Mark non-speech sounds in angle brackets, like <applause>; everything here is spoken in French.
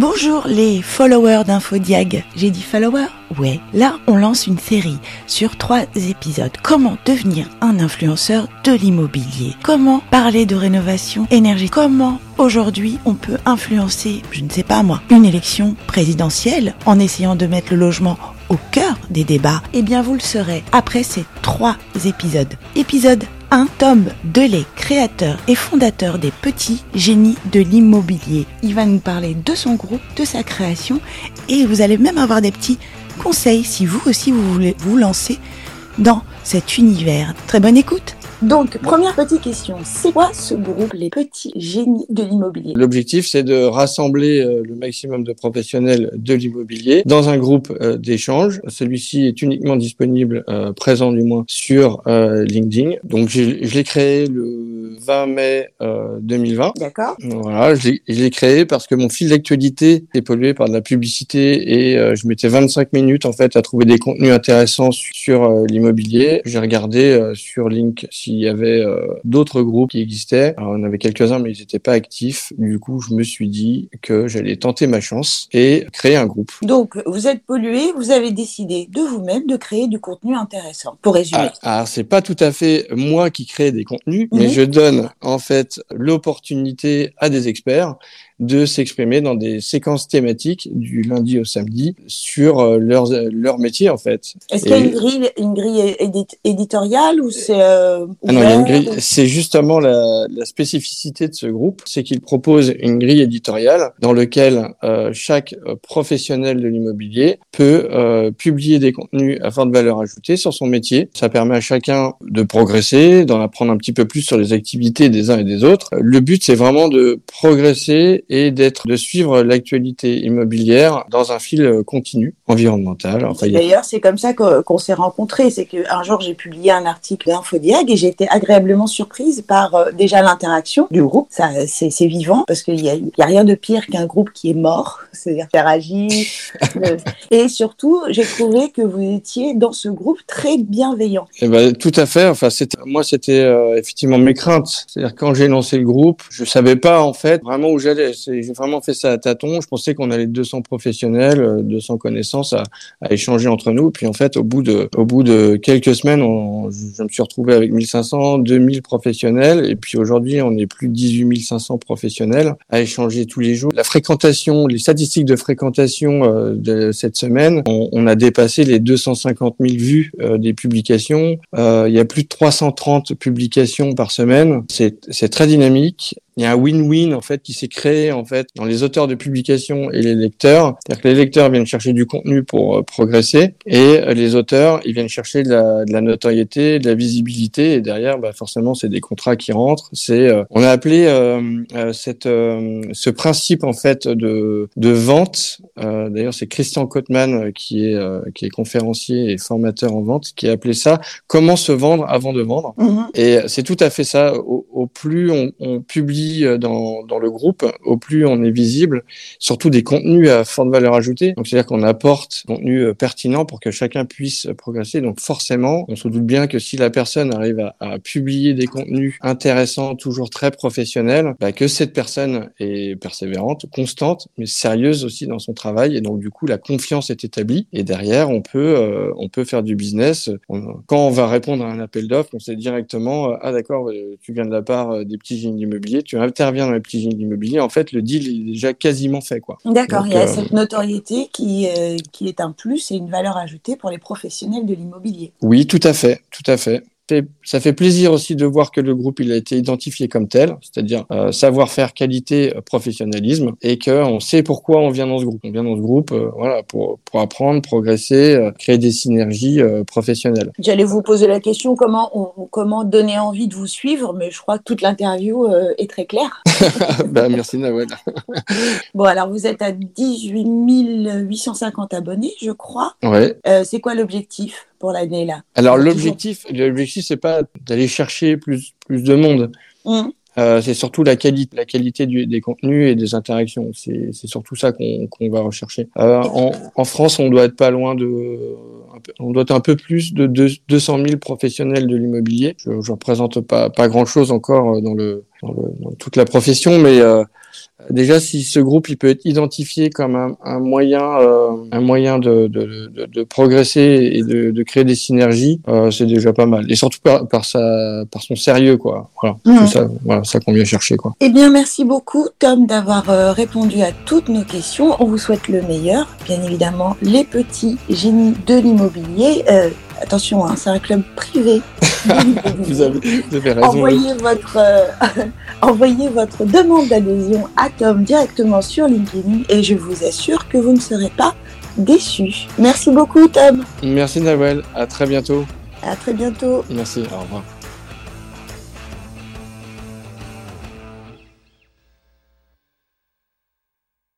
Bonjour les followers d'Infodiag. J'ai dit followers Ouais. Là, on lance une série sur trois épisodes. Comment devenir un influenceur de l'immobilier? Comment parler de rénovation énergétique? Comment aujourd'hui on peut influencer, je ne sais pas moi, une élection présidentielle en essayant de mettre le logement au cœur des débats? Eh bien, vous le saurez après ces trois épisodes. Épisode 1, Tom Delay, créateur et fondateur des petits génies de l'immobilier. Il va nous parler de son groupe, de sa création et vous allez même avoir des petits conseils si vous aussi vous voulez vous lancer dans cet univers. Très bonne écoute donc, première petite question, c'est quoi ce groupe, les petits génies de l'immobilier? L'objectif, c'est de rassembler euh, le maximum de professionnels de l'immobilier dans un groupe euh, d'échange. Celui-ci est uniquement disponible, euh, présent du moins, sur LinkedIn. Donc, je l'ai créé le 20 mai 2020. D'accord. Voilà, je l'ai créé parce que mon fil d'actualité est pollué par de la publicité et je mettais 25 minutes en fait à trouver des contenus intéressants sur l'immobilier. J'ai regardé sur LinkedIn il y avait euh, d'autres groupes qui existaient. Alors, on avait quelques-uns, mais ils n'étaient pas actifs. Du coup, je me suis dit que j'allais tenter ma chance et créer un groupe. Donc, vous êtes pollué, vous avez décidé de vous-même de créer du contenu intéressant. Pour résumer. Ah, alors, c'est pas tout à fait moi qui crée des contenus, mais mhm. je donne en fait l'opportunité à des experts de s'exprimer dans des séquences thématiques du lundi au samedi sur euh, leur, leur métier en fait. Est-ce qu'il y a une grille, une grille éditoriale ou c'est euh, ah non, il y a une grille. C'est justement la, la, spécificité de ce groupe, c'est qu'il propose une grille éditoriale dans lequel euh, chaque euh, professionnel de l'immobilier peut euh, publier des contenus à forte valeur ajoutée sur son métier. Ça permet à chacun de progresser, d'en apprendre un petit peu plus sur les activités des uns et des autres. Le but, c'est vraiment de progresser et d'être de suivre l'actualité immobilière dans un fil euh, continu environnemental. Enfin, D'ailleurs, c'est comme ça qu'on s'est rencontrés. C'est qu'un jour, j'ai publié un article d'Infodiag et j'ai été agréablement surprise par euh, déjà l'interaction du groupe. Ça, c'est vivant parce qu'il n'y a, y a rien de pire qu'un groupe qui est mort, <laughs> c'est-à-dire faire agir. <laughs> et surtout, j'ai trouvé que vous étiez dans ce groupe très bienveillant. Eh ben, tout à fait. Enfin, moi, c'était euh, effectivement mes craintes. C'est-à-dire quand j'ai lancé le groupe, je savais pas en fait vraiment où j'allais j'ai vraiment fait ça à tâtons. Je pensais qu'on allait 200 professionnels, 200 euh, connaissances à, échanger entre nous. Puis en fait, au bout de, au bout de quelques semaines, je me suis retrouvé avec 1500, 2000 professionnels. Et puis aujourd'hui, on est plus de 18 500 professionnels à échanger tous les jours. La fréquentation, les statistiques de fréquentation euh, de cette semaine, on, on, a dépassé les 250 000 vues euh, des publications. il y a plus de 330 publications par semaine. C'est très dynamique il y a un win-win en fait qui s'est créé en fait dans les auteurs de publications et les lecteurs. C'est-à-dire que les lecteurs viennent chercher du contenu pour euh, progresser et euh, les auteurs ils viennent chercher de la, de la, notoriété, de la visibilité et derrière bah, forcément c'est des contrats qui rentrent. C'est euh, on a appelé cette ce principe en fait de de vente. D'ailleurs c'est Christian Kotman qui est qui est conférencier et formateur en vente qui a appelé ça comment se vendre avant de vendre. Mm-hmm. Et c'est tout à fait ça. Au, au plus on, on publie euh, dans, le groupe, au plus on est visible, surtout des contenus à forte valeur ajoutée. Donc c'est-à-dire qu'on apporte contenu euh, pertinent pour que chacun puisse progresser. Donc forcément, on se doute bien que si la personne arrive à, publier des contenus intéressants, toujours très professionnels, bah, que cette personne est persévérante, constante, mais sérieuse aussi dans son travail. Et donc du coup, la confiance est établie. Et derrière, on peut euh, on peut faire du business. quand on va répondre à un appel d'offres, on sait directement ah d'accord, tu viens de la part des petits génies immobiliers, tu interviens dans les petits génies immobiliers, en fait, le deal est déjà quasiment fait. quoi. D'accord, il y a euh, cette notoriété qui, euh, qui est un plus et une valeur ajoutée pour les professionnels de l'immobilier. Oui, tout à fait, tout à fait ça fait plaisir aussi de voir que le groupe il a été identifié comme tel, c'est-à-dire euh, savoir-faire, qualité, euh, professionnalisme, et qu'on sait pourquoi on vient dans ce groupe. On vient dans ce groupe, euh, voilà, pour, pour apprendre, progresser, créer des synergies professionnelles. J'allais vous poser la question comment on, comment donner envie de vous suivre, mais je crois que toute l'interview est très claire. <laughs> <laughs> bah, merci Nawel. <laughs> bon alors vous êtes à 18 850 abonnés, je crois. Ouais. c'est quoi l'objectif? Pour l'année là Alors l'objectif, l'objectif c'est pas d'aller chercher plus plus de monde. Mmh. Euh, c'est surtout la qualité, la qualité du, des contenus et des interactions. C'est, surtout ça qu'on, qu'on va rechercher. Euh, en, en, France, on doit être pas loin de, on doit être un peu plus de 200 000 professionnels de l'immobilier. Je, je représente pas pas grand chose encore dans le, dans, le, dans toute la profession, mais euh, déjà si ce groupe il peut être identifié comme un, un moyen, euh, un moyen de, de, de, de, progresser et de, de créer des synergies, euh, c'est déjà pas mal. Et surtout par, par, sa, par son sérieux, quoi. Voilà, ça, voilà, ça qu'on vient chercher, quoi. Eh bien, merci beaucoup, Tom, d'avoir euh, répondu à toutes nos questions. On vous souhaite le meilleur. Bien évidemment, les petits génies de l'immobilier. Attention, hein, c'est un club privé. <laughs> avez, vous avez raison. Envoyez votre, euh, <laughs> envoyez votre demande d'adhésion à Tom directement sur LinkedIn et je vous assure que vous ne serez pas déçus. Merci beaucoup, Tom. Merci Nawel. À très bientôt. À très bientôt. Merci. Au revoir.